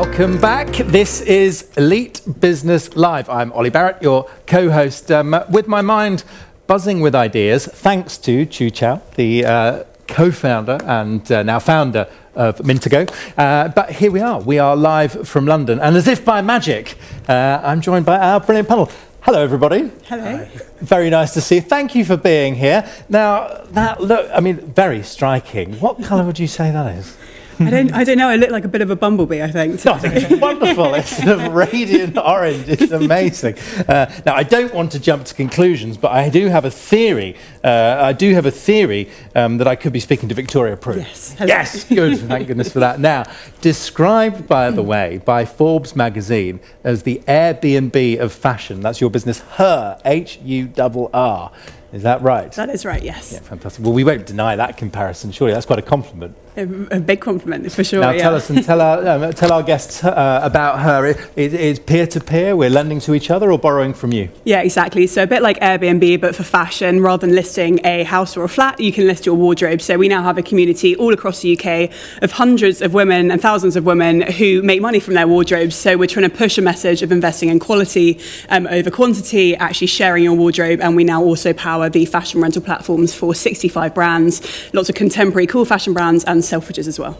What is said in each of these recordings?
Welcome back. This is Elite Business Live. I'm Ollie Barrett, your co host, um, with my mind buzzing with ideas, thanks to Cheiu Cao, the uh, co founder and uh, now founder of Mintago. Uh, but here we are. We are live from London. And as if by magic, uh, I'm joined by our brilliant panel. Hello, everybody. Hello. Very nice to see you. Thank you for being here. Now, that look, I mean, very striking. What colour would you say that is? I don't, I don't know. I look like a bit of a bumblebee, I think. I think it's wonderful. It's sort of radiant orange. It's amazing. Uh, now, I don't want to jump to conclusions, but I do have a theory. Uh, I do have a theory um, that I could be speaking to Victoria Prew. Yes. Hello. Yes. Good. Thank goodness for that. Now, described, by the way, by Forbes magazine as the Airbnb of fashion. That's your business. HURR. H U R R. Is that right? That is right, yes. yeah, fantastic. Well, we won't deny that comparison. Surely that's quite a compliment. A, a big compliment, for sure. Now yeah. tell us and tell our, um, tell our guests uh, about HURR. Is, is peer-to-peer, we're lending to each other or borrowing from you? Yeah, exactly. So a bit like Airbnb, but for fashion, rather than listing a house or a flat, you can list your wardrobe. So we now have a community all across the UK of hundreds of women and thousands of women who make money from their wardrobes. So we're trying to push a message of investing in quality um, over quantity, actually sharing your wardrobe, and we now also power the fashion rental platforms for 65 brands, lots of contemporary cool fashion brands and Selfridges as well.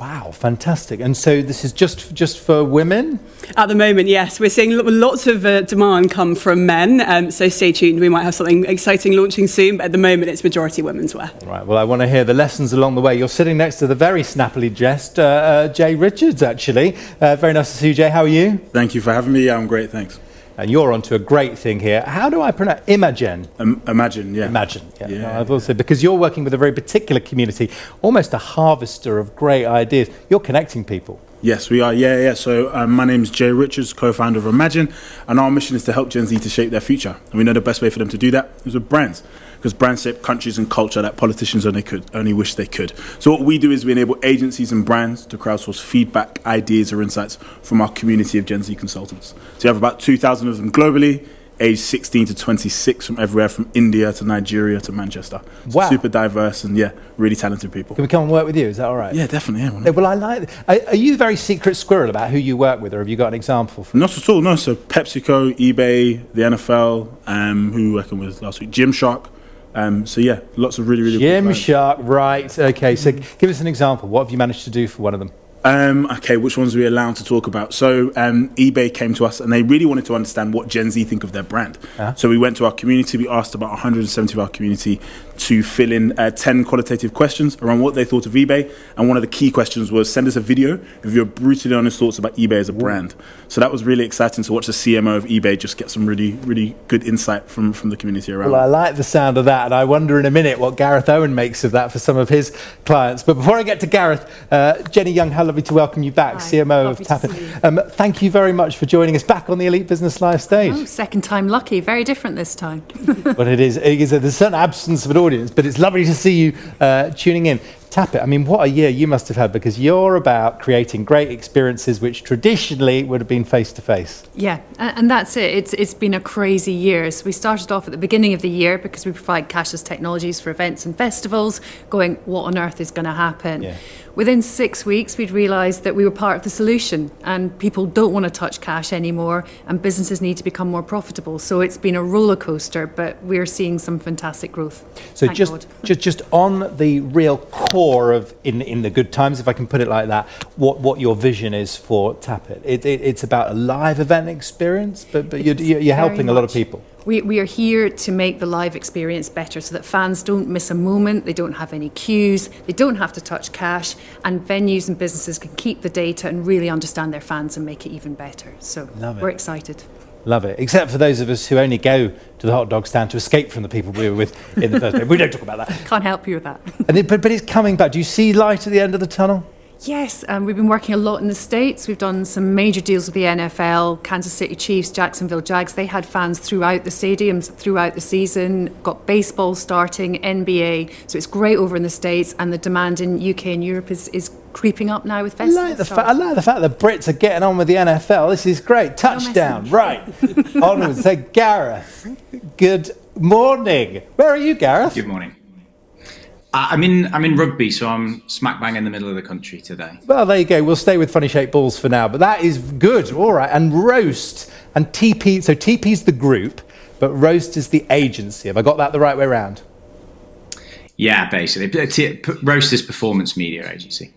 Wow, fantastic! And so this is just just for women. At the moment, yes, we're seeing lots of uh, demand come from men. Um, so stay tuned. We might have something exciting launching soon, but at the moment, it's majority women's wear. Right. Well, I want to hear the lessons along the way. You're sitting next to the very snappily dressed uh, uh, Jay Richards, actually. Uh, very nice to see you, Jay. How are you? Thank you for having me. I'm great, thanks. And you're onto a great thing here. How do I pronounce Imagen? Um, imagine, yeah. Imagine. Yeah. Yeah, No, I've also because you're working with a very particular community, almost a harvester of great ideas. You're connecting people. Yes, we are. Yeah, yeah. So um, my name is Jay Richards, co-founder of Imagen, and our mission is to help Gen Z to shape their future. And we know the best way for them to do that is with brands, because brands shape countries and culture that politicians only could only wish they could. So what we do is we enable agencies and brands to crowdsource feedback, ideas, or insights from our community of Gen Z consultants. So you have about 2,000 of them globally. Aged 16 to 26 from everywhere from India to Nigeria to Manchester. Wow. Super diverse and yeah, really talented people. Can we come and work with you? Is that all right? Yeah, definitely. Yeah, why not? Yeah, Well, I like. Are, are you a very secret squirrel about who you work with, or have you got an example? From Not at all, no. So PepsiCo, eBay, the NFL, um, who we were working with last week, Gymshark. Um, so yeah, lots of really, really clients. Gymshark, right? Okay, so give us an example. What have you managed to do for one of them? Um, okay, which ones are we allowed to talk about? So um, eBay came to us and they really wanted to understand what Gen Z think of their brand. Uh-huh. So we went to our community. We asked about 170 of our community to fill in uh, 10 qualitative questions around what they thought of eBay. And one of the key questions was send us a video of your brutally honest thoughts about eBay as a brand. So that was really exciting to watch the CMO of eBay just get some really, really good insight from, from the community around. Well, I like the sound of that, and I wonder in a minute what Gareth Owen makes of that for some of his clients. But before I get to Gareth, uh, Jenni Young, how lovely to welcome you back, Hi, CMO of to Tappit. see you. Um, thank you very much for joining us back on the Elite Business Live stage. Oh, second time lucky. Very different this time. but it is, it is a, there's a certain absence of an audience, but it's lovely to see you uh, tuning in. Tappit. I mean, what a year you must have had because you're about creating great experiences which traditionally would have been face to face. Yeah, and that's it. It's it's been a crazy year. So we started off at the beginning of the year because we provide cashless technologies for events and festivals. Going, what on earth is going to happen? Yeah. Within six weeks, we'd realised that we were part of the solution, and people don't want to touch cash anymore, and businesses need to become more profitable. So it's been a roller coaster, but we're seeing some fantastic growth. So Thank just, God. just just on the real core of in in the good times, if I can put it like that, what what your vision is for Tappit. It, it it's about a live event experience, but but you're, you're you're helping a lot of people. We, we are here to make the live experience better so that fans don't miss a moment, they don't have any queues, they don't have to touch cash, and venues and businesses can keep the data and really understand their fans and make it even better. So Love we're excited. Love it. Except for those of us who only go to the hot dog stand to escape from the people we were with in the first place. We don't talk about that. Can't help you with that. It, but, but it's coming back. Do you see light at the end of the tunnel? Yes, um, we've been working a lot in the States. We've done some major deals with the NFL, Kansas City Chiefs, Jacksonville Jags. They had fans throughout the stadiums throughout the season, got baseball starting, NBA. So it's great over in the States, and the demand in UK and Europe is, is creeping up now with I festivals. like, the fa- I like the fact that Brits are getting on with the NFL. This is great. Touchdown. Right. Onwards. So, Gareth, good morning. Where are you, Gareth? Good morning. I'm in I'm in rugby, so I'm smack bang in the middle of the country today. Well, there you go. We'll stay with funny shaped balls for now, but that is good. All right. And roast and Tipi. So Tipi's the group, but roast is the agency. Have I got that the right way around? Yeah, basically, roast is performance media agency.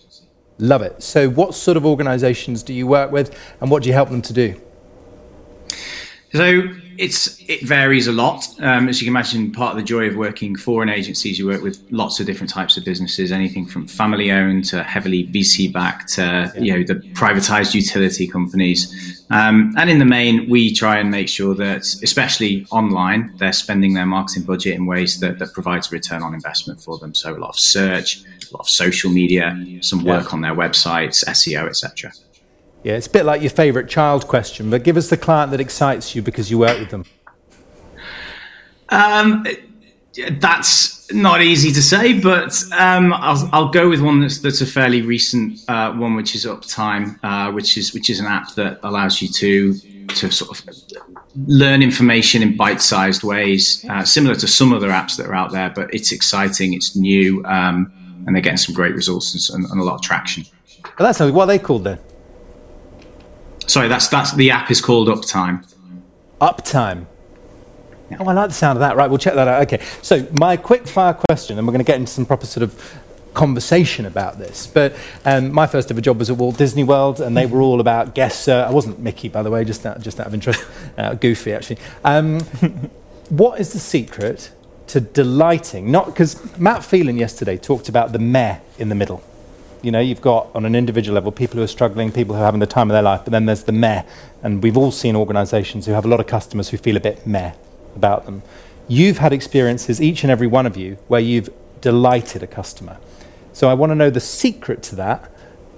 Love it. So, what sort of organisations do you work with, and what do you help them to do? So it's it varies a lot. Um, as you can imagine, part of the joy of working for an agency is you work with lots of different types of businesses, anything from family owned to heavily VC backed to yeah. you know the privatized utility companies. Um, and in the main, we try and make sure that, especially online, they're spending their marketing budget in ways that, that provides a return on investment for them. So a lot of search, a lot of social media, some work yeah. on their websites, SEO, etc. Yeah, it's a bit like your favourite child question, but give us the client that excites you because you work with them. Um, that's not easy to say, but um, I'll, I'll, go with one that's, that's a fairly recent uh, one, which is Uptime, uh, which is which is an app that allows you to to sort of learn information in bite-sized ways, uh, similar to some other apps that are out there. But it's exciting, it's new, um, and they're getting some great results and, and a lot of traction. Well, that's what are they called then? Sorry, that's that's the app is called Uptime. Uptime. Yeah. Oh, I like the sound of that. Right, we'll check that out. Okay, so my quick fire question, and we're going to get into some proper sort of conversation about this. But um, my first ever job was at Walt Disney World, and they were all about guests. Uh, I wasn't Mickey, by the way, just out, just out of interest. Uh, goofy, actually. Um, what is the secret to delighting? Not because Matt Phelan yesterday talked about the meh in the middle you know, you've got on an individual level people who are struggling, people who are having the time of their life, but then there's the meh. And we've all seen organizations who have a lot of customers who feel a bit meh about them. You've had experiences, each and every one of you, where you've delighted a customer. So I want to know the secret to that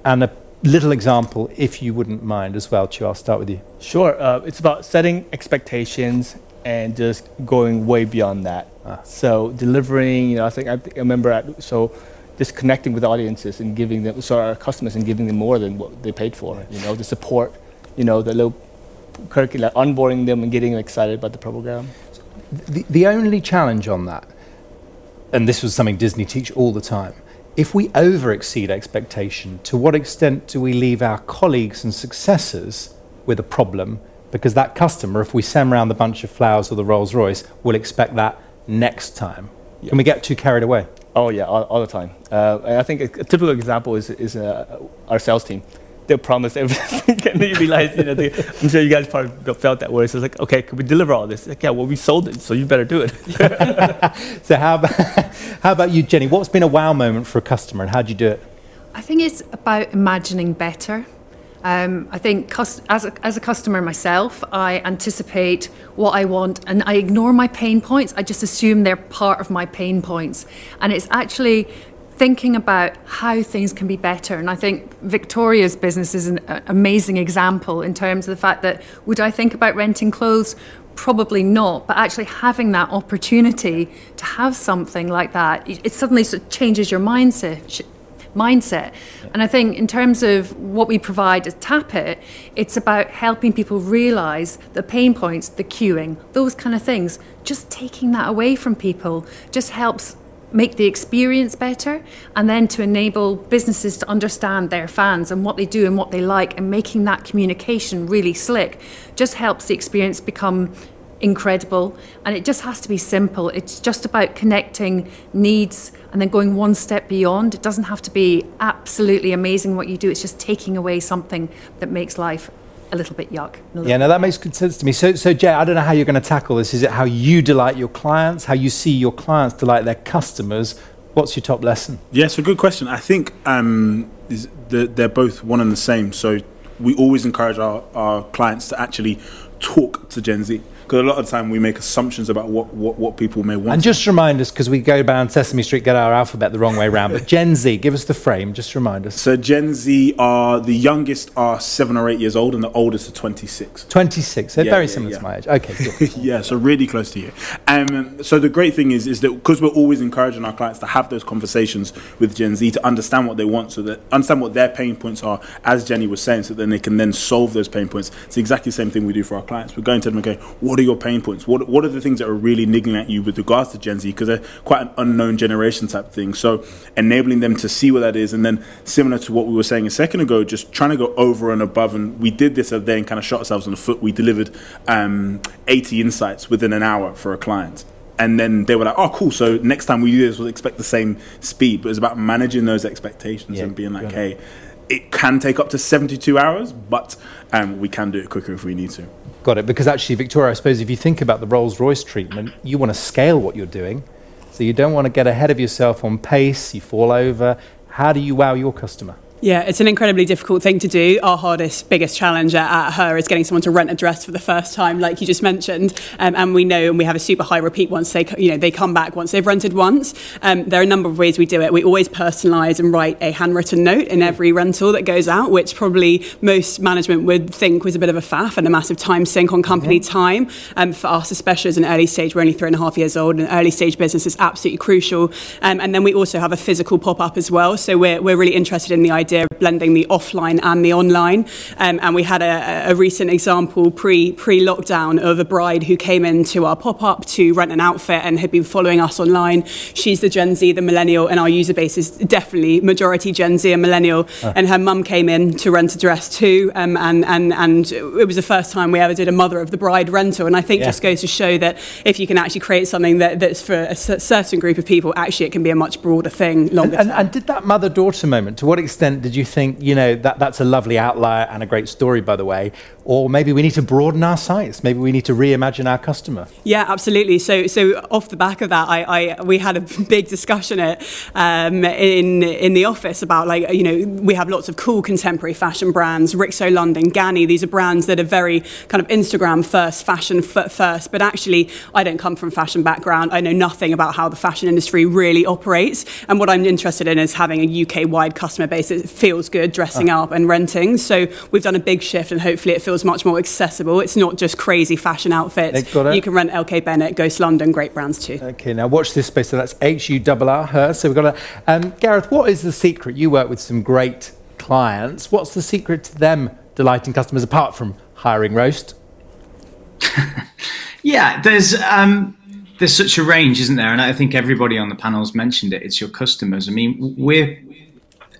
and a little example, if you wouldn't mind as well. Cheiu, I'll start with you. Sure. Uh, it's about setting expectations and just going way beyond that. Ah. So delivering, you know, I think I, think I remember at, so just connecting with audiences and giving them, sorry, our customers and giving them more than what they paid for. You know, the support, you know, the little curriculum, onboarding them and getting them excited about the program. The, the only challenge on that, and this was something Disney teach all the time, if we over exceed expectation, to what extent do we leave our colleagues and successors with a problem? Because that customer, if we send around the bunch of flowers or the Rolls Royce, will expect that next time. Yeah. Can we get too carried away? Oh yeah, all, all the time. Uh, I think a, a, typical example is is uh, our sales team. They promise everything, and they realize, you know, they, I'm sure you guys probably felt that way. So it's like, okay, can we deliver all this? Like, yeah, well, we sold it, so you better do it. so how about, how about you, Jenni? What's been a wow moment for a customer, and how do you do it? I think it's about imagining better. Um, I think as, a, as a customer myself, I anticipate what I want and I ignore my pain points. I just assume they're part of my pain points. And it's actually thinking about how things can be better. And I think Victoria's business is an amazing example in terms of the fact that would I think about renting clothes? Probably not, but actually having that opportunity to have something like that, it suddenly sort of changes your mindset mindset. And I think in terms of what we provide as Tappit, it's about helping people realize the pain points, the queuing, those kind of things. Just taking that away from people just helps make the experience better and then to enable businesses to understand their fans and what they do and what they like and making that communication really slick just helps the experience become incredible and it just has to be simple. It's just about connecting needs and then going one step beyond. It doesn't have to be absolutely amazing what you do it's just taking away something that makes life a little bit yuck little yeah no that makes good sense to me. So so jay i don't know how you're going to tackle this. Is it how you delight your clients how you see your clients delight their customers? What's your top lesson? Yeah so good question. I think um, they're both one and the same. So we always encourage our, our clients to actually talk to gen z because a lot of the time we make assumptions about what, what, what people may want. And just remind us, because we go down Sesame Street, get our alphabet the wrong way around, but Gen Z, give us the frame, just remind us. So Gen Z are, the youngest are seven or eight years old, and the oldest are 26. 26, they're yeah, very yeah, similar yeah. to my age. Okay, yeah, so really close to you. Um, so the great thing is, is that because we're always encouraging our clients to have those conversations with Gen Z to understand what they want, so that understand what their pain points are, as Jenni was saying, so then they can then solve those pain points. It's exactly the same thing we do for our clients. We're going to them and going, what what are your pain points? What what are the things that are really niggling at you with regards to Gen Z? Because they're quite an unknown generation type thing. So enabling them to see what that is, and then similar to what we were saying a second ago, just trying to go over and above. And we did this and kind of shot ourselves on the foot. We delivered um, 80 insights within an hour for a client and then they were like, "Oh, cool." So next time we do this, we'll expect the same speed. But it's about managing those expectations Yeah, and being like, "Hey, it can take up to seventy-two hours, but um, we can do it quicker if we need to." Got it. Because actually, Victoria, I suppose if you think about the Rolls Royce treatment, you want to scale what you're doing. So you don't want to get ahead of yourself on pace, you fall over. How do you wow your customer? Yeah, it's an incredibly difficult thing to do. Our hardest, biggest challenge at, at HURR is getting someone to rent a dress for the first time, like you just mentioned. Um, and we know, and we have a super high repeat once they, you know, they come back once they've rented once. Um, there are a number of ways we do it. We always personalise and write a handwritten note in every rental that goes out, which probably most management would think was a bit of a faff and a massive time sink on company time. Um, for us, especially as an early stage, we're only three and a half years old, and early stage business is absolutely crucial. Um, and then we also have a physical pop up as well. So we're, we're really interested in the idea of blending the offline and the online. Um, and we had a, a recent example pre pre lockdown of a bride who came into our pop up to rent an outfit and had been following us online. She's the Gen Z, the millennial, and our user base is definitely majority Gen Z and millennial. And her mum came in to rent a dress too. Um, and, and, and it was the first time we ever did a mother of the bride rental. And I think Yeah. just goes to show that if you can actually create something that, that's for a certain group of people, actually it can be a much broader thing longer And, term. and did that mother daughter moment, to what extent did you think, you know, that, that's a lovely outlier and a great story, by the way? Or maybe we need to broaden our sights. Maybe we need to reimagine our customer. Yeah, absolutely. So, so off the back of that, I, I we had a big discussion at, um, in in the office about like you know we have lots of cool contemporary fashion brands, Rixo London, Ganni. These are brands that are very kind of Instagram first, fashion f- first. But actually, I don't come from fashion background. I know nothing about how the fashion industry really operates. And what I'm interested in is having a UK wide customer base that feels good dressing up and renting. So we've done a big shift, and hopefully it feels much more accessible. It's not just crazy fashion outfits. They got it. You can rent LK Bennett, Ghost London, great brands too. Okay, now watch this space. So that's H U R R, HURR. So we've got a. Um, Gareth, what is the secret? You work with some great clients. What's the secret to them delighting customers apart from hiring roast? Yeah, there's um, there's such a range, isn't there? And I think everybody on the panel's mentioned it. It's your customers. I mean, we're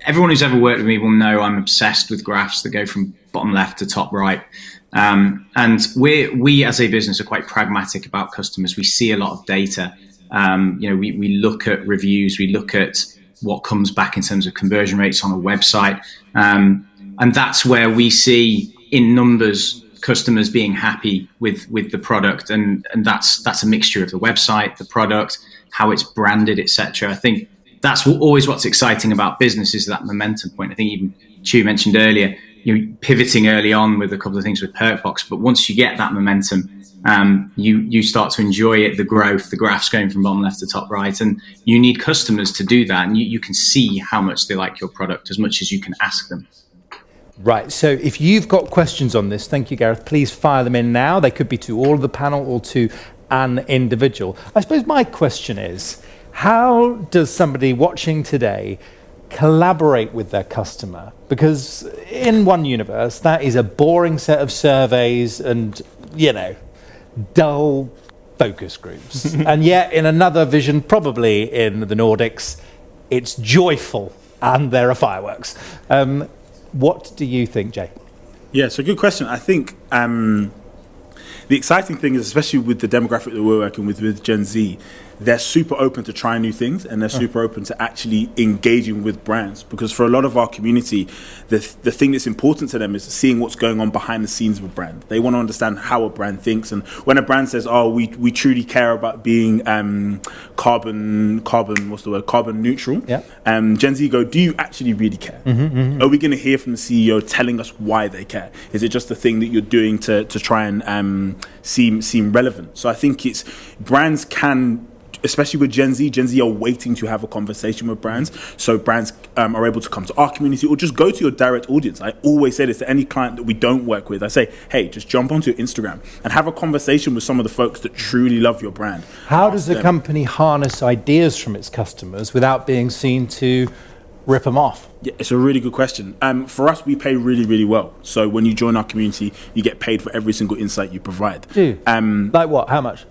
everyone who's ever worked with me will know I'm obsessed with graphs that go from bottom left to top right. Um, and we we as a business are quite pragmatic about customers. We see a lot of data. Um, you know, we, we look at reviews, we look at what comes back in terms of conversion rates on a website, um, and that's where we see in numbers customers being happy with with the product, and and that's that's a mixture of the website, the product, how it's branded, etc. I think that's always what's exciting about business is that momentum point. I think even Cheiu mentioned earlier, you know, pivoting early on with a couple of things with Perkbox, but once you get that momentum, um, you you start to enjoy it, the growth, the graphs going from bottom left to top right, and you need customers to do that, and you, you can see how much they like your product as much as you can ask them. Right. So if you've got questions on this, thank you, Gareth. Please fire them in now. They could be to all of the panel or to an individual. I suppose my question is how does somebody watching today collaborate with their customer? Because in one universe, that is a boring set of surveys and, you know, dull focus groups. and yet, in another vision, probably in the Nordics, it's joyful and there are fireworks. Um, what do you think, Jay? Yeah, so good question. I think um, the exciting thing is, especially with the demographic that we're working with, with Gen Z, they're super open to trying new things and they're super open to actually engaging with brands. Because for a lot of our community, the, the thing that's important to them is seeing what's going on behind the scenes of a brand. They want to understand how a brand thinks. And when a brand says, oh, we, we truly care about being um, carbon, carbon, what's the word, carbon neutral, Yeah. um, Gen Z go, do you actually really care? Are we going to hear from the CEO telling us why they care? Is it just the thing that you're doing to, to try and um, seem seem relevant? So I think it's brands can. Especially with Gen Z, Gen Z are waiting to have a conversation with brands. So brands um, are able to come to our community or just go to your direct audience. I always say this to any client that we don't work with. I say, hey, just jump onto Instagram and have a conversation with some of the folks that truly love your brand. How does a them. company harness ideas from its customers without being seen to rip them off? Yeah, it's a really good question. Um, for us, we pay really, really well. So when you join our community, you get paid for every single insight you provide. Do Um, like what? How much?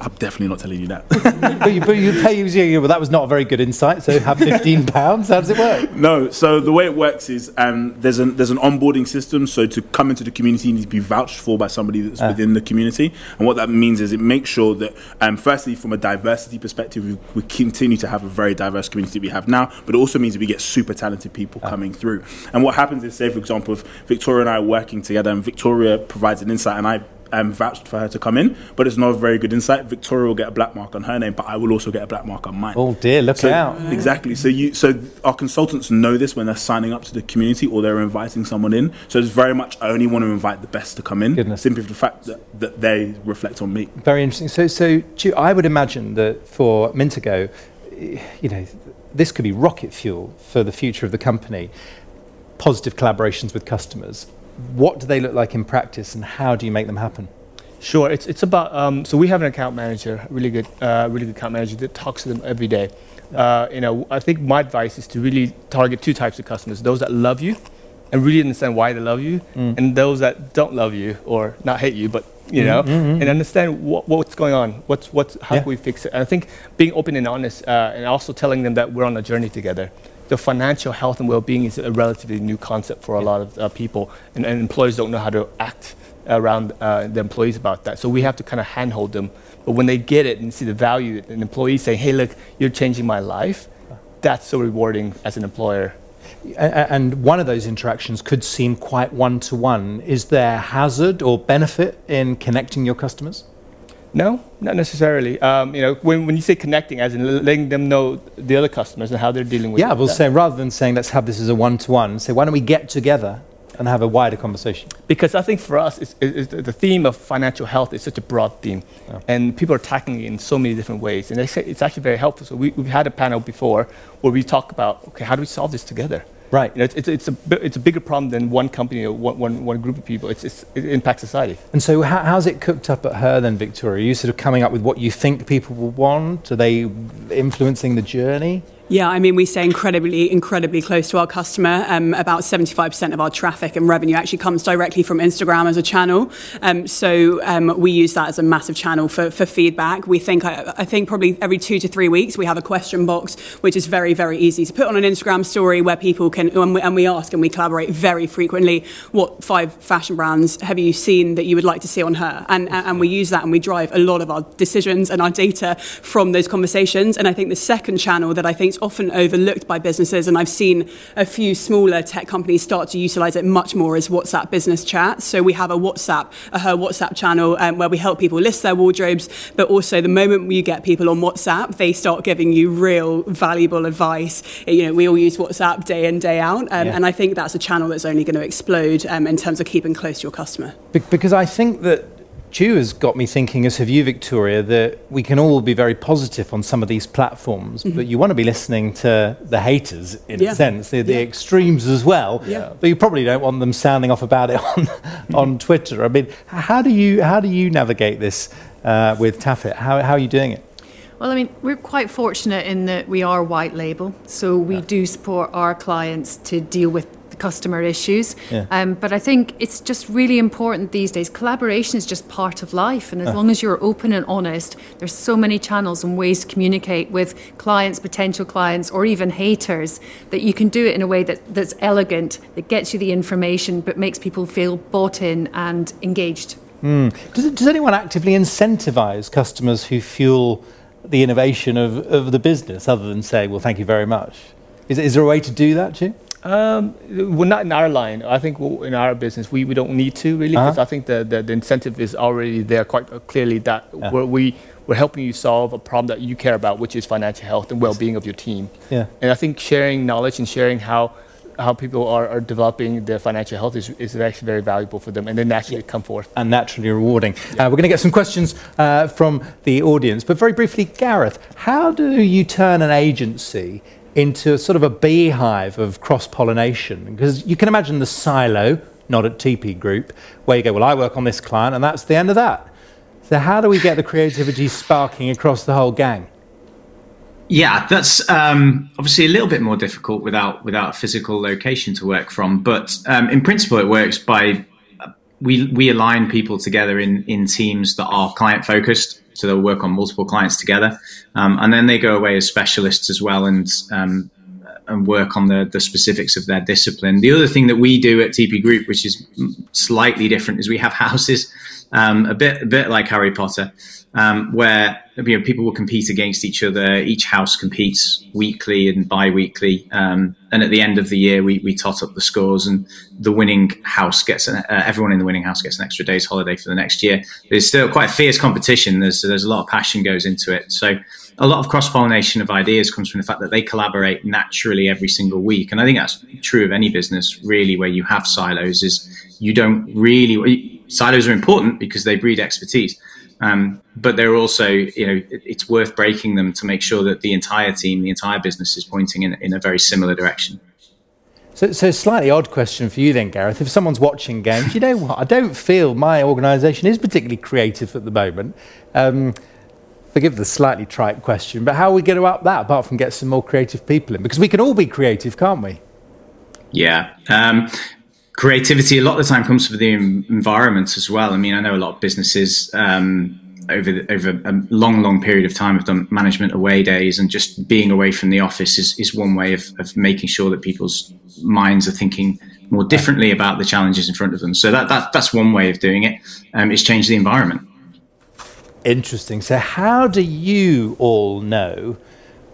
I'm definitely not telling you that. but, you, but you pay. Yeah, well, that was not a very good insight. So have fifteen pounds. How does it work? no. So the way it works is um, there's an there's an onboarding system. So to come into the community, you need to be vouched for by somebody that's within the community. And what that means is it makes sure that, um, firstly, from a diversity perspective, we, we continue to have a very diverse community we have now. But it also means that we get super talented people coming through. And what happens is, say for example, if Victoria and I are working together, and Victoria provides an insight, and I um, vouched for her to come in, but it's not a very good insight. Victoria will get a black mark on her name, but I will also get a black mark on mine. Oh dear, look So- out! Exactly. So you, so our consultants know this when they're signing up to the community or they're inviting someone in. So it's very much I only want to invite the best to come in, Goodness. simply for the fact that, that they reflect on me. Very interesting. So, so I would imagine that for Mintago, eh, you know, this could be rocket fuel for the future of the company. Positive collaborations with customers. What do they look like in practice, and how do you make them happen? Sure, it's it's about um, so we have an account manager, really good, uh, really good account manager that talks to them every day. Uh, you know, I think my advice is to really target two types of customers: those that love you and really understand why they love you, and those that don't love you or not hate you, but you know, and understand what, what's going on, what's what's how Yeah. can we fix it. And I think being open and honest, uh, and also telling them that we're on a journey together. The financial health and well-being is a relatively new concept for a lot of uh, people, and, and employers don't know how to act around uh, the employees about that. So we have to kind of handhold them. But when they get it and see the value, an employee saying, "Hey, look, you're changing my life," that's so rewarding as an employer. And one of those interactions could seem quite one to one. Is there hazard or benefit in connecting your customers? No, not necessarily. Um, you know, when, when you say connecting, as in letting them know the other customers and how they're dealing with Yeah, it, we'll that- say rather than saying let's have this as a one to one, say why don't we get together and have a wider conversation? because I think for us, it's, it's, the theme of financial health is such a broad theme, and people are tackling it in so many different ways, and they say it's actually very helpful. So we, we've had a panel before where we talk about okay, how do we solve this together? Right. You know, it's, it's, it's, a, it's a bigger problem than one company or one, one, one group of people. It's, it's, it impacts society. And so, how, how's it cooked up at HURR then, Victoria? Are you sort of coming up with what you think people will want? Are they influencing the journey? Yeah, I mean, we stay incredibly, incredibly close to our customer. Um, about 75% of our traffic and revenue actually comes directly from Instagram as a channel. Um, so um, we use that as a massive channel for, for feedback. We think, I, I think probably every two to three weeks, we have a question box, which is very, very easy to put on an Instagram story where people can, and we, and we ask and we collaborate very frequently, what five fashion brands have you seen that you would like to see on HURR? And, and, and we use that and we drive a lot of our decisions and our data from those conversations. And I think the second channel that I think often overlooked by businesses, and I've seen a few smaller tech companies start to utilize it much more, as WhatsApp business chat. So we have a WhatsApp, a HURR WhatsApp channel um, where we help people list their wardrobes, but also the moment you get people on WhatsApp, they start giving you real valuable advice. You know, we all use WhatsApp day in, day out, um, Yeah. and I think that's a channel that's only going to explode um, in terms of keeping close to your customer. Be- because I think that Cheiu has got me thinking, as have you, Victoria, that we can all be very positive on some of these platforms, but you want to be listening to the haters in Yeah. a sense, the, the Yeah. extremes as well. Yeah. But you probably don't want them sounding off about it on, on Twitter. I mean, how do you, how do you navigate this uh, with Tappit? How, how are you doing it? Well, I mean, we're quite fortunate in that we are white label, so we do support our clients to deal with the customer issues. Yeah. Um, but I think it's just really important these days. Collaboration is just part of life, and as long as you're open and honest, there's so many channels and ways to communicate with clients, potential clients, or even haters that you can do it in a way that, that's elegant, that gets you the information, but makes people feel bought in and engaged. Does, does anyone actively incentivize customers who fuel the innovation of, of the business other than say, well, thank you very much? Is, is there a way to do that, Cheiu? Um, well, not in our line. I think in our business, we, we don't need to really, because Uh-huh. I think the, the, the incentive is already there quite uh, clearly that we're, we, we're helping you solve a problem that you care about, which is financial health and well being of your team. Yeah. And I think sharing knowledge and sharing how, how people are, are developing their financial health is, is actually very valuable for them, and they naturally come forth. and naturally rewarding. Uh, we're going to get some questions uh, from the audience, but very briefly, Gareth, how do you turn an agency into sort of a beehive of cross pollination? Because you can imagine the silo, not at Tipi Group, where you go, well, I work on this client, and that's the end of that. So, how do we get the creativity sparking across the whole gang? Yeah, that's um, obviously a little bit more difficult without without a physical location to work from. But um, in principle, it works by we we align people together in in teams that are client focused. So they'll work on multiple clients together, um, and then they go away as specialists as well and um, and work on the the specifics of their discipline. The other thing that we do at Tipi Group, which is slightly different, is we have houses, um, a bit a bit like Harry Potter um, where you know, people will compete against each other. Each house competes weekly and bi-weekly, um, and at the end of the year, we, we tot up the scores, and the winning house gets an, uh, everyone in the winning house gets an extra day's holiday for the next year. There's still quite a fierce competition. There's there's a lot of passion goes into it. So a lot of cross pollination of ideas comes from the fact that they collaborate naturally every single week, and I think that's true of any business really, where you have silos. Is you don't really silos are important because they breed expertise um, but they're also, you know, it, it's worth breaking them to make sure that the entire team, the entire business is pointing in, in a very similar direction. So, so slightly odd question for you then, Gareth. If someone's watching games, you know what? I don't feel my organisation is particularly creative at the moment. Um, forgive the slightly trite question, but how are we going to up that apart from get some more creative people in? Because we can all be creative, can't we? Yeah. Um, creativity a lot of the time comes from the environment as well. I mean, I know a lot of businesses um, over the, over a long, long period of time have done management away days, and just being away from the office is, is one way of, of making sure that people's minds are thinking more differently about the challenges in front of them. So that, that that's one way of doing it. Um, is change the environment. Interesting. So, how do you all know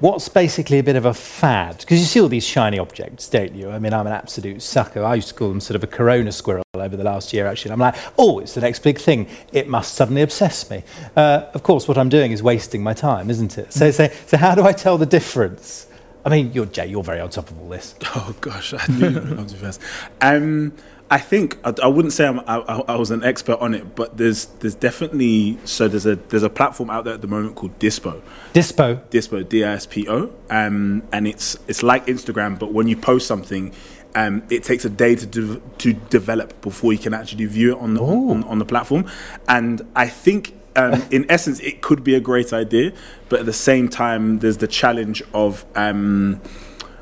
what's basically a bit of a fad? Because you see all these shiny objects, don't you? I mean, I'm an absolute sucker. I used to call them sort of a corona squirrel over the last year, actually. I'm like, oh, it's the next big thing. It must suddenly obsess me. Uh, of course, what I'm doing is wasting my time, isn't it? So, so, so how do I tell the difference? I mean, you're Jay, you're very on top of all this. Oh, gosh, I knew you were going to first. Um, I think I, I wouldn't say I, I, was an expert on it, but there's there's definitely so there's a there's a platform out there at the moment called Dispo. Dispo. Dispo. D I S P O. Um, and it's it's like Instagram, but when you post something, um, it takes a day to de- to develop before you can actually view it on the on, on, the platform. And I think. Um, in essence, it could be a great idea, but at the same time, there's the challenge of um,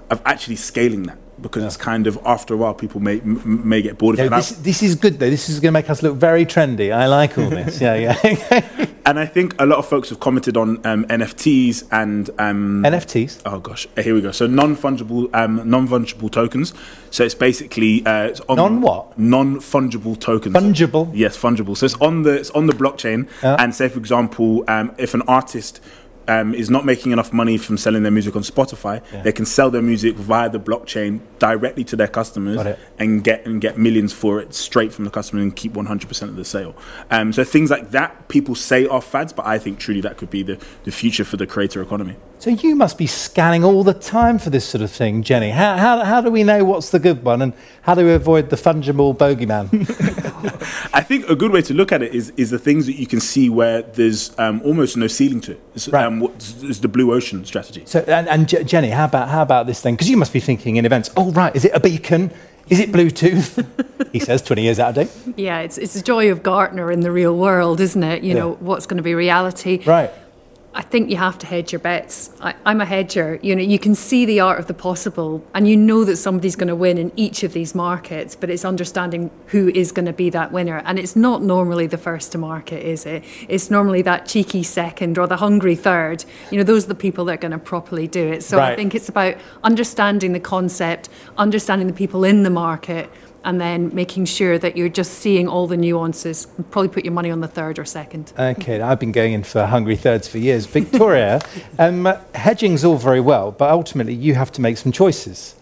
of actually scaling that because yeah. it's kind of after a while people may may get bored of it. This, this, is good though. This is going to make us look very trendy. I like all this. yeah, yeah. and I think a lot of folks have commented on um, NFTs and um, NFTs. Oh gosh, here we go. So non fungible um, non fungible tokens. So it's basically uh, it's non what non fungible tokens. Fungible. Yes, fungible. So it's on the it's on the blockchain. Yeah. And say for example, um, if an artist um, is not making enough money from selling their music on Spotify, yeah. they can sell their music via the blockchain directly to their customers and get and get millions for it straight from the customer and keep 100% of the sale. Um, so things like that, people say are fads, but I think truly that could be the, the future for the creator economy. So you must be scanning all the time for this sort of thing, Jenni. How, how, how do we know what's the good one and how do we avoid the fungible bogeyman? I think a good way to look at it is, is the things that you can see where there's um, almost no ceiling to it. It's, right. um, is the blue ocean strategy. So, and, and Jenni, how about, how about this thing? Because you must be thinking in events, oh, right, is it a beacon? Is it Bluetooth? he says 20 years out of date. Yeah, it's, it's the joy of Gartner in the real world, isn't it? You yeah. know, what's going to be reality. Right. I think you have to hedge your bets. I, am a hedger. You know, you can see the art of the possible, and you know that somebody's going to win in each of these markets. But it's understanding who is going to be that winner, and it's not normally the first to market, is it? It's normally that cheeky second or the hungry third. You know, those are the people that are going to properly do it. So right. I think it's about understanding the concept, understanding the people in the market, and then making sure that you're just seeing all the nuances. Probably put your money on the third or second. Okay, I've been going in for hungry thirds for years. Victoria, um, hedging's all very well, but ultimately you have to make some choices.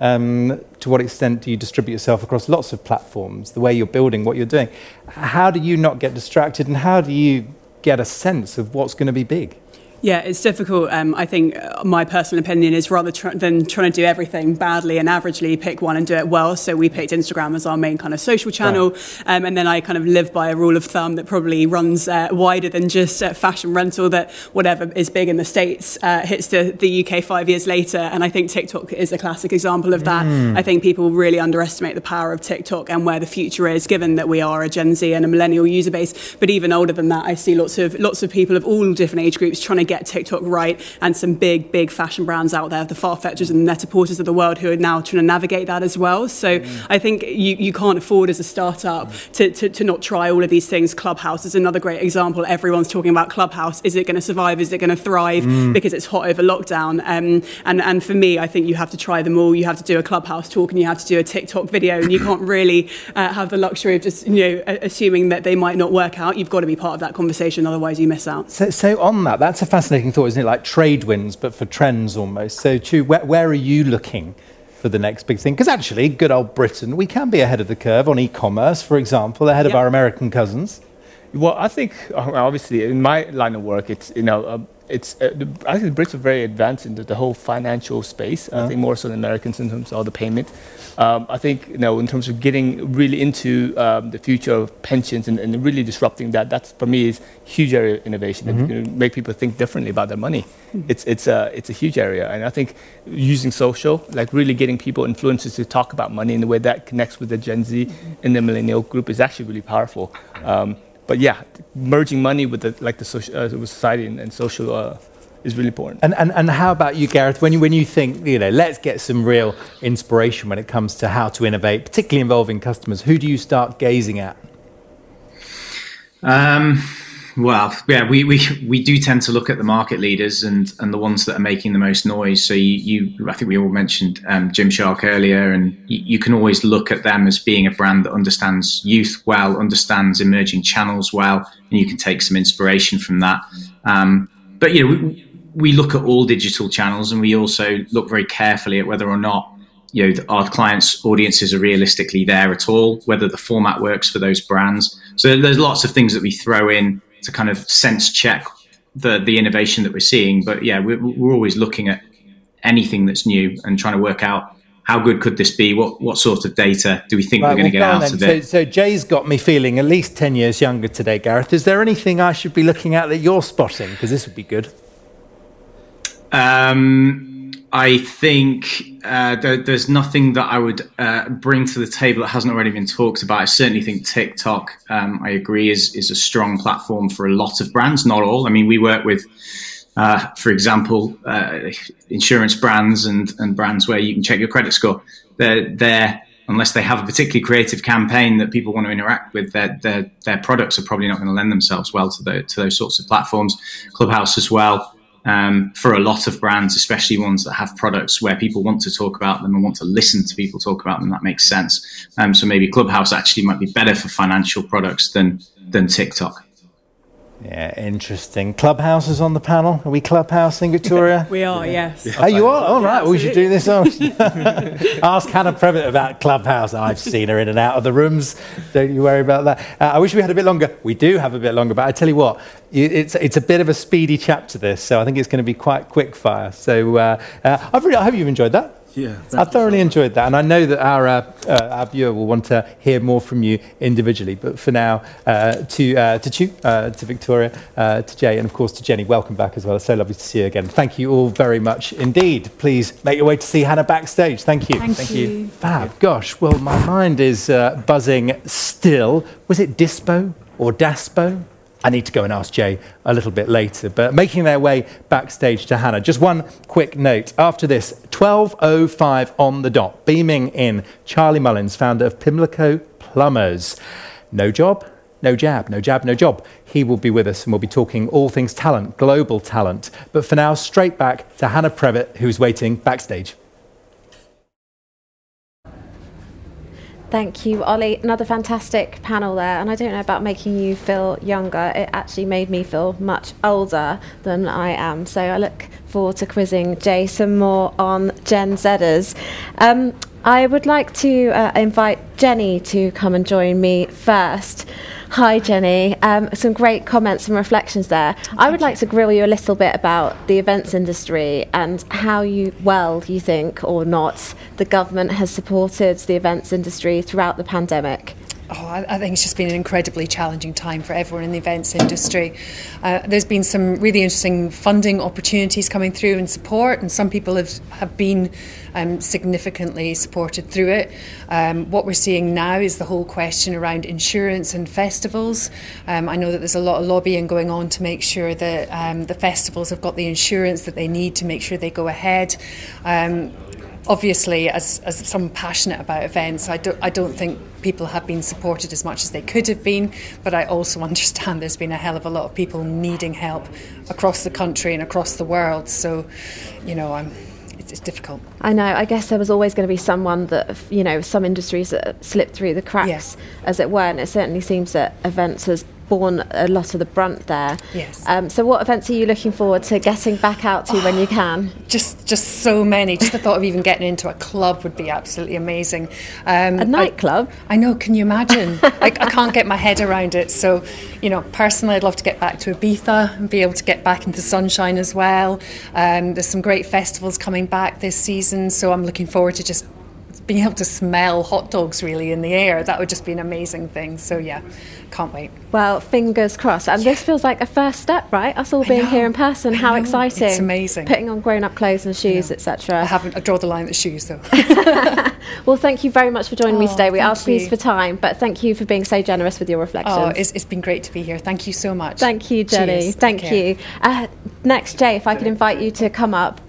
Um, to what extent do you distribute yourself across lots of platforms, the way you're building, what you're doing? How do you not get distracted, and how do you get a sense of what's going to be big? Yeah, it's difficult. Um, I think uh, my personal opinion is rather tr- than trying to do everything badly and averagely, pick one and do it well. So we picked Instagram as our main kind of social channel, right. um, and then I kind of live by a rule of thumb that probably runs uh, wider than just uh, fashion rental. That whatever is big in the states uh, hits the, the UK five years later, and I think TikTok is a classic example of that. Mm. I think people really underestimate the power of TikTok and where the future is, given that we are a Gen Z and a millennial user base. But even older than that, I see lots of lots of people of all different age groups trying to get TikTok right, and some big, big fashion brands out there, the Farfetchers and the Net Porters of the world, who are now trying to navigate that as well. So mm. I think you, you can't afford as a startup to, to, to not try all of these things. Clubhouse is another great example. Everyone's talking about Clubhouse. Is it going to survive? Is it going to thrive? Mm. Because it's hot over lockdown. Um, and, and for me, I think you have to try them all. You have to do a Clubhouse talk and you have to do a TikTok video, and you can't really uh, have the luxury of just you know assuming that they might not work out. You've got to be part of that conversation, otherwise you miss out. So, so on that, that's a fascinating thought, isn't it? Like trade winds, but for trends almost. So, Cheiu, where, where are you looking? for the next big thing. Because actually, good old Britain, we can be ahead of the curve on e commerce, for example, ahead yep. of our American cousins. Well, I think obviously in my line of work, it's you know uh, it's uh, I think the Brits are very advanced in the whole financial space. Uh-huh. I think more so than Americans in terms of all the payment. Um, I think you know in terms of getting really into um, the future of pensions and, and, really disrupting that. That's for me is huge area of innovation mm-hmm. and you make people think differently about their money. Mm-hmm. It's it's a it's a huge area, and I think using social, like really getting people influencers to talk about money in the way that connects with the Gen Z mm-hmm. and the millennial group is actually really powerful. Um, but yeah, merging money with the like the social, uh, with society and, and social uh, is really important. And, and and how about you, Gareth? When you when you think you know, let's get some real inspiration when it comes to how to innovate, particularly involving customers. Who do you start gazing at? Um, well, yeah, we, we, we do tend to look at the market leaders and, and the ones that are making the most noise. So you, you I think we all mentioned um, Gymshark earlier, and you, you, can always look at them as being a brand that understands youth well, understands emerging channels well, and you can take some inspiration from that. Um, but you know, we, we look at all digital channels, and we also look very carefully at whether or not you know our clients' audiences are realistically there at all, whether the format works for those brands. So there's lots of things that we throw in to kind of sense check the the innovation that we're seeing. But yeah, we're, we're always looking at anything that's new and trying to work out how good could this be? What what sort of data do we think right, we're going to well, get out then. of it? So, so Jay's got me feeling at least ten years younger today, Gareth. Is there anything I should be looking at that you're spotting? Because this would be good. Um, I think uh, there, there's nothing that I would uh, bring to the table that hasn't already been talked about. I certainly think TikTok, um, I agree, is is a strong platform for a lot of brands. Not all. I mean, we work with, uh, for example, uh, insurance brands and and brands where you can check your credit score. They're there unless they have a particularly creative campaign that people want to interact with. Their their, their products are probably not going to lend themselves well to the, to those sorts of platforms. Clubhouse as well um, for a lot of brands, especially ones that have products where people want to talk about them and want to listen to people talk about them. That makes sense. Um, so maybe Clubhouse actually might be better for financial products than than TikTok. Yeah, interesting. Clubhouse is on the panel. Are we clubhousing, Victoria? we are, yes. Oh, you are? All right, we should do this. Ask Hannah Prevett about Clubhouse. I've seen her in and out of the rooms. Don't you worry about that. Uh, I wish we had a bit longer. We do have a bit longer, but I tell you what, it's, it's a bit of a speedy chapter, this, so I think it's going to be quite quick fire. So uh, uh, I've really, I hope you've enjoyed that. Yeah, I thoroughly enjoyed that, and I know that our uh, uh, our viewer will want to hear more from you individually. But for now, uh, to uh, to Cheiu, uh, to Victoria, uh, to Jay, and of course to Jenni, welcome back as well. It's so lovely to see you again. Thank you all very much indeed. Please make your way to see Hannah backstage. Thank you. Thank, Thank you. you. Fab. Gosh, well, my mind is buzzing still. Was it Dispo or Daspo? I need to go and ask Jay a little bit later. But making their way backstage to Hannah, just one quick note. After this, 12.05 on the dot, beaming in Charlie Mullins, founder of Pimlico Plumbers. No job, no jab, no jab, no job. He will be with us and we'll be talking all things talent, global talent. But for now, straight back to Hannah Prevett, who's waiting backstage. Thank you, Ollie. Another fantastic panel there. And I don't know about making you feel younger. It actually made me feel much older than I am. So I look forward to quizzing Jay some more on Gen Zers. Um, I would like to uh, invite Jenni to come and join me first. Hi, Jenni. Um, some great comments and reflections there. I would like to grill you a little bit about the events industry and how you, well, you think or not, the government has supported the events industry throughout the pandemic. Oh, I, think it's just been an incredibly challenging time for everyone in the events industry. Uh, there's been some really interesting funding opportunities coming through and support, and some people have, have been um, significantly supported through it. Um, what we're seeing now is the whole question around insurance and festivals. Um, I know that there's a lot of lobbying going on to make sure that um, the festivals have got the insurance that they need to make sure they go ahead um, obviously, as, as someone passionate about events, I don't, I don't think people have been supported as much as they could have been, but I also understand there's been a hell of a lot of people needing help across the country and across the world. So, you know, I'm it's, difficult. I know. I guess there was always going to be someone that, you know, some industries that slipped through the cracks, yeah. as it were. And it certainly seems that events has borne a lot of the brunt there. Yes. Um, so, what events are you looking forward to getting back out to oh, when you can? Just, just so many. Just the thought of even getting into a club would be absolutely amazing. Um, a nightclub. I, I, know. Can you imagine? I, I can't get my head around it. So, you know, personally, I'd love to get back to Ibiza and be able to get back into sunshine as well. Um, there's some great festivals coming back this season, so I'm looking forward to just being able to smell hot dogs really in the air. That would just be an amazing thing. So yeah, can't wait. Well, fingers crossed. And this feels like a first step, right? Us all being here in person. How exciting! It's amazing. Putting on grown-up clothes and shoes, etc. I haven't. I draw the line at the shoes, though. well, thank you very much for joining oh, me today. We are pleased for time, but thank you for being so generous with your reflections. Oh, it's, it's been great to be here. Thank you so much. Thank you, Jenni. Cheers. Thank you. Uh, next, Jay, if I could invite you to come up.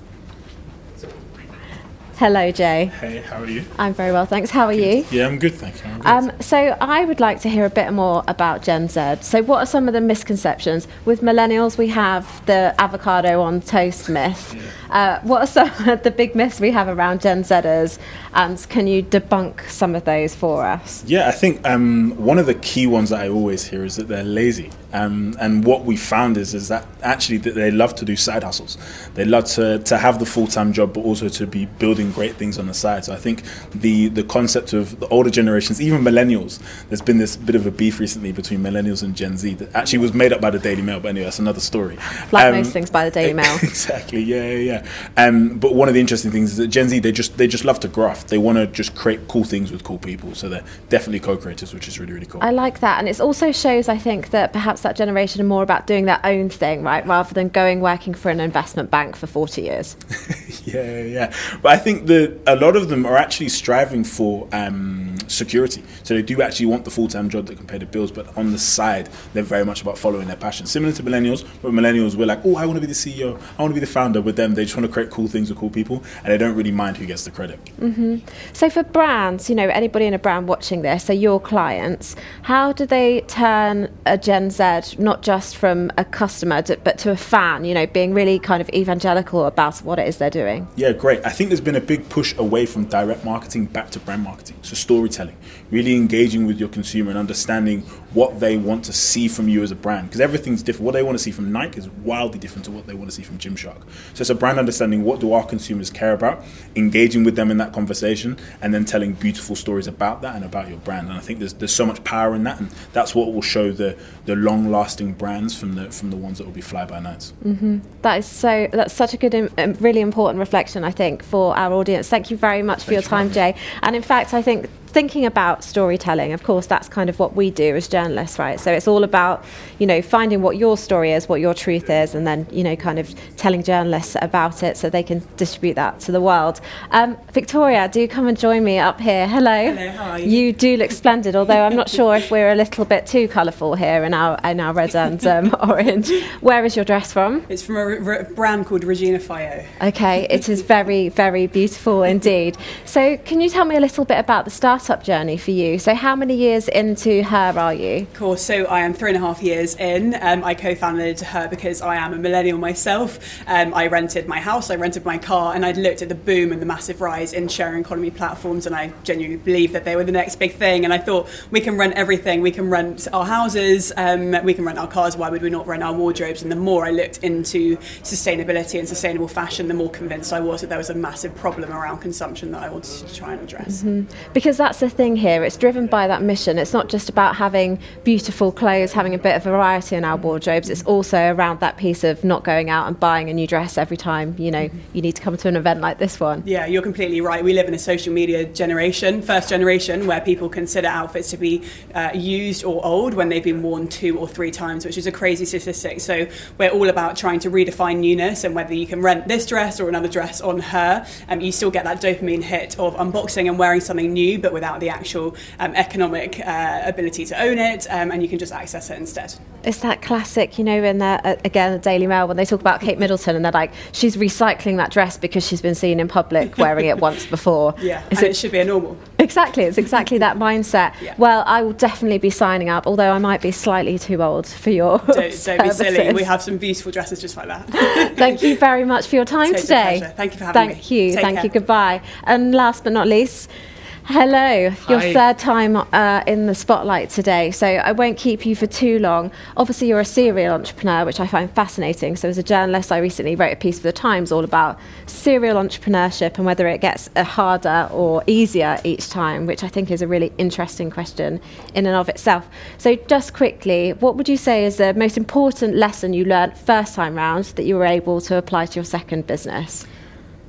Hello, Jay. Hey, how are you? I'm very well, thanks. How are you? Yeah, I'm good, thank you. Um, so, I would like to hear a bit more about Gen Z. So, what are some of the misconceptions? With millennials, we have the avocado on toast myth. Yeah. Uh, what are some of the big myths we have around Gen Zers, and can you debunk some of those for us? Yeah, I think um, one of the key ones that I always hear is that they're lazy. Um, and what we found is is that actually that they love to do side hustles. They love to, to have the full time job, but also to be building great things on the side. So I think the the concept of the older generations, even millennials, there's been this bit of a beef recently between millennials and Gen Z that actually was made up by the Daily Mail. But anyway, that's another story. Like um, most things by the Daily Mail. exactly. Yeah, yeah, yeah. Um, but one of the interesting things is that Gen Z they just they just love to graft. They want to just create cool things with cool people. So they're definitely co-creators, which is really really cool. I like that, and it also shows I think that perhaps that generation are more about doing their own thing, right, rather than going working for an investment bank for forty years. yeah, yeah. But I think that a lot of them are actually striving for. Um, security. So they do actually want the full time job that can pay the bills, but on the side, they're very much about following their passion. Similar to millennials, but millennials, we're like, oh, I want to be the CEO, I want to be the founder. With them, they just want to create cool things with cool people, and they don't really mind who gets the credit. Mm-hmm. So for brands, you know, anybody in a brand watching this, so your clients, how do they turn a Gen Z not just from a customer to, but to a fan? You know, being really kind of evangelical about what it is they're doing. Yeah, great. I think there's been a big push away from direct marketing back to brand marketing. So storytelling storytelling, really engaging with your consumer and understanding what they want to see from you as a brand. Because everything's different. What they want to see from Nike is wildly different to what they want to see from Gymshark. So it's a brand understanding what do our consumers care about, engaging with them in that conversation, and then telling beautiful stories about that and about your brand. And I think there's there's so much power in that, and that's what will show the the long lasting brands from the from the ones that will be fly by nights. Mm-hmm. That is so. That's such a good, um, really important reflection, I think, for our audience. Thank you very much for Thank your time, Jay. And in fact, I think thinking about storytelling, of course, that's kind of what we do as journalists, right? So it's all about, you know, finding what your story is, what your truth is, and then, you know, kind of telling journalists about it so they can distribute that to the world. Um, Victoria, do come and join me up here. Hello. Hello, how are you? You do look splendid, although I'm not sure if we're a little bit too colourful here in our, in our red and um, orange. Where is your dress from? It's from a, brand called Regina Fayot. Okay, it is very, very beautiful indeed. So, can you tell me a little bit about the start startup journey for you. So, how many years into HURR are you? Of course, so I am three and a half years in. Um, I co founded HURR because I am a millennial myself. Um, I rented my house, I rented my car, and I'd looked at the boom and the massive rise in sharing economy platforms, and I genuinely believed that they were the next big thing. And I thought, we can rent everything. We can rent our houses, um, we can rent our cars. Why would we not rent our wardrobes? And the more I looked into sustainability and sustainable fashion, the more convinced I was that there was a massive problem around consumption that I wanted to try and address. Mm-hmm. Because that that's the thing here. It's driven by that mission. It's not just about having beautiful clothes, having a bit of variety in our wardrobes. It's also around that piece of not going out and buying a new dress every time you know you need to come to an event like this one. Yeah, you're completely right. We live in a social media generation, first generation, where people consider outfits to be uh, used or old when they've been worn two or three times, which is a crazy statistic. So we're all about trying to redefine newness and whether you can rent this dress or another dress on HURR, um, you still get that dopamine hit of unboxing and wearing something new, but without the actual um, economic uh, ability to own it, um, and you can just access it instead. It's that classic, you know, in the, uh, again the Daily Mail when they talk about Kate Middleton and they're like, she's recycling that dress because she's been seen in public wearing it once before. Yeah, Is and it- it should be a normal. Exactly, it's exactly that mindset. Yeah. Well, I will definitely be signing up, although I might be slightly too old for your Don't, don't be silly. We have some beautiful dresses just like that. Thank you very much for your time today. Thank you for having me. Thank me. you. Take Thank you. Goodbye. And last but not least, hello. Your Hi. third time uh, in the spotlight today, so I won't keep you for too long. Obviously, you're a serial entrepreneur, which I find fascinating. So, as a journalist, I recently wrote a piece for the Times all about serial entrepreneurship and whether it gets uh, harder or easier each time, which I think is a really interesting question in and of itself. So, just quickly, what would you say is the most important lesson you learned first time round that you were able to apply to your second business?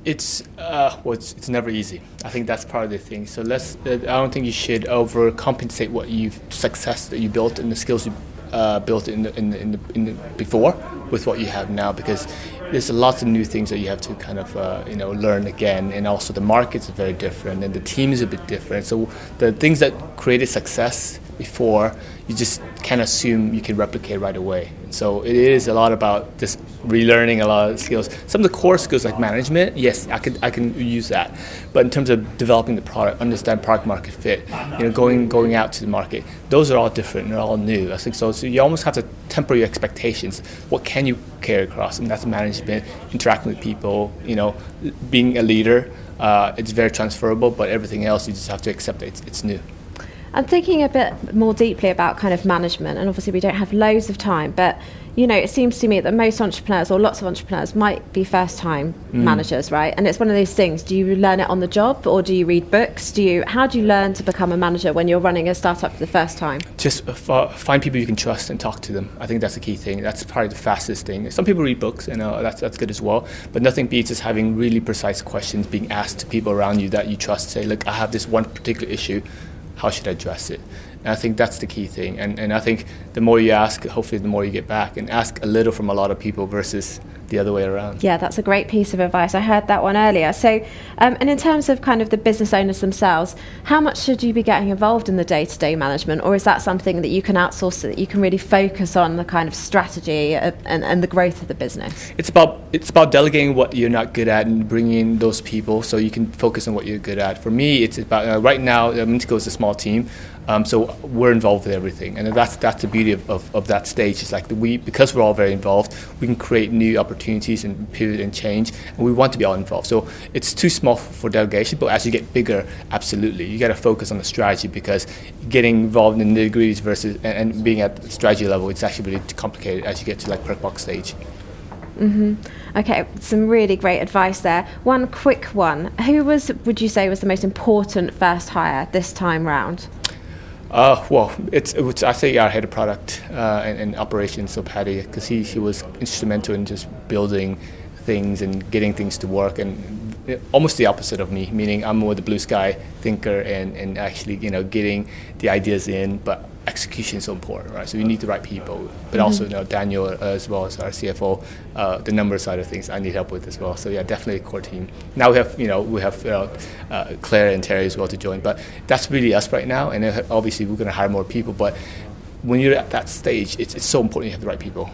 It's uh, well, it's, it's never easy. I think that's part of the thing. So let's. Uh, I don't think you should overcompensate what you've success that you built and the skills you uh, built in the, in the, in the, in the before with what you have now because there's lots of new things that you have to kind of uh, you know learn again and also the markets are very different and the team is a bit different. So the things that created success before you just can't assume you can replicate right away. So it is a lot about just relearning a lot of skills. Some of the core skills like management, yes, I could I can use that. But in terms of developing the product, understand product market fit, you know, going going out to the market, those are all different. And they're all new. I think so. So you almost have to temper your expectations. What can you carry across? And that's management, interacting with people, you know, being a leader. Uh, it's very transferable, but everything else you just have to accept that it's, it's new. I'm thinking a bit more deeply about kind of management, and obviously we don't have loads of time, but you know, it seems to me that most entrepreneurs or lots of entrepreneurs might be first time managers, right? And it's one of those things. Do you learn it on the job or do you read books? Do you how do you learn to become a manager when you're running a startup for the first time? just find people you can trust and talk to them. I think that's the key thing. That's probably the fastest thing. Some people read books, and uh, that's that's good as well. But nothing beats just having really precise questions being asked to people around you that you trust. Say, look, I have this one particular issue. How should I address it? And I think that's the key thing. And and I think the more you ask, hopefully the more you get back. And ask a little from a lot of people versus the other way around. Yeah, that's a great piece of advice. I heard that one earlier. So, um, and in terms of kind of the business owners themselves, how much should you be getting involved in the day to day management, or is that something that you can outsource so that you can really focus on the kind of strategy of, and, and the growth of the business? It's about it's about delegating what you're not good at and bringing in those people so you can focus on what you're good at. For me, it's about uh, right now. Uh, Mintago is a small team, um, so we're involved with everything, and that's that's the beauty of, of, of that stage. It's like we because we're all very involved, we can create new opportunities and pivot and change, and we want to be all involved. So it's too small for delegation, but as you get bigger, absolutely, you got to focus on the strategy because getting involved in the nitty-gritties versus and, and being at the strategy level, it's actually really complicated as you get to like Perkbox stage. Mm-hmm. Okay, some really great advice there. One quick one. Who was, would you say, was the most important first hire this time round? Uh, well, it's, it's I think our head of product uh, and, and operations, so Patty, because he, he was instrumental in just building things and getting things to work, and almost the opposite of me, meaning I'm more the blue sky thinker and, and actually you know getting the ideas in, but execution is so important, right? So you need the right people, but also you know Daniel uh, as well as our CFO, uh, the number side of things I need help with as well. So yeah, definitely a core team. Now we have you know we have uh, uh, Claire and Terry as well to join, but that's really us right now, and uh, obviously we're going to hire more people, but. When you're at that stage, it's, it's so important you have the right people.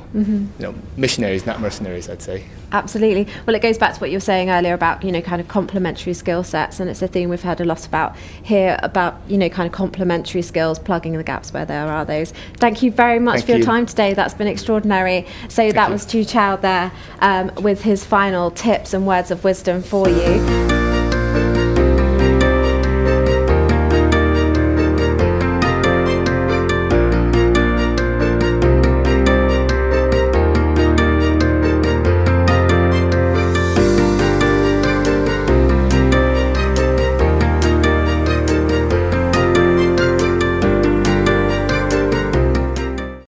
You know, missionaries, not mercenaries, I'd say. Absolutely. Well, it goes back to what you were saying earlier about, you know, kind of complementary skill sets. And it's a theme we've heard a lot about here about, you know, kind of complementary skills, plugging the gaps where there are those. Thank you very much Thank for your time today. That's been extraordinary. So that you. was Cheiu Cao there um, with his final tips and words of wisdom for you.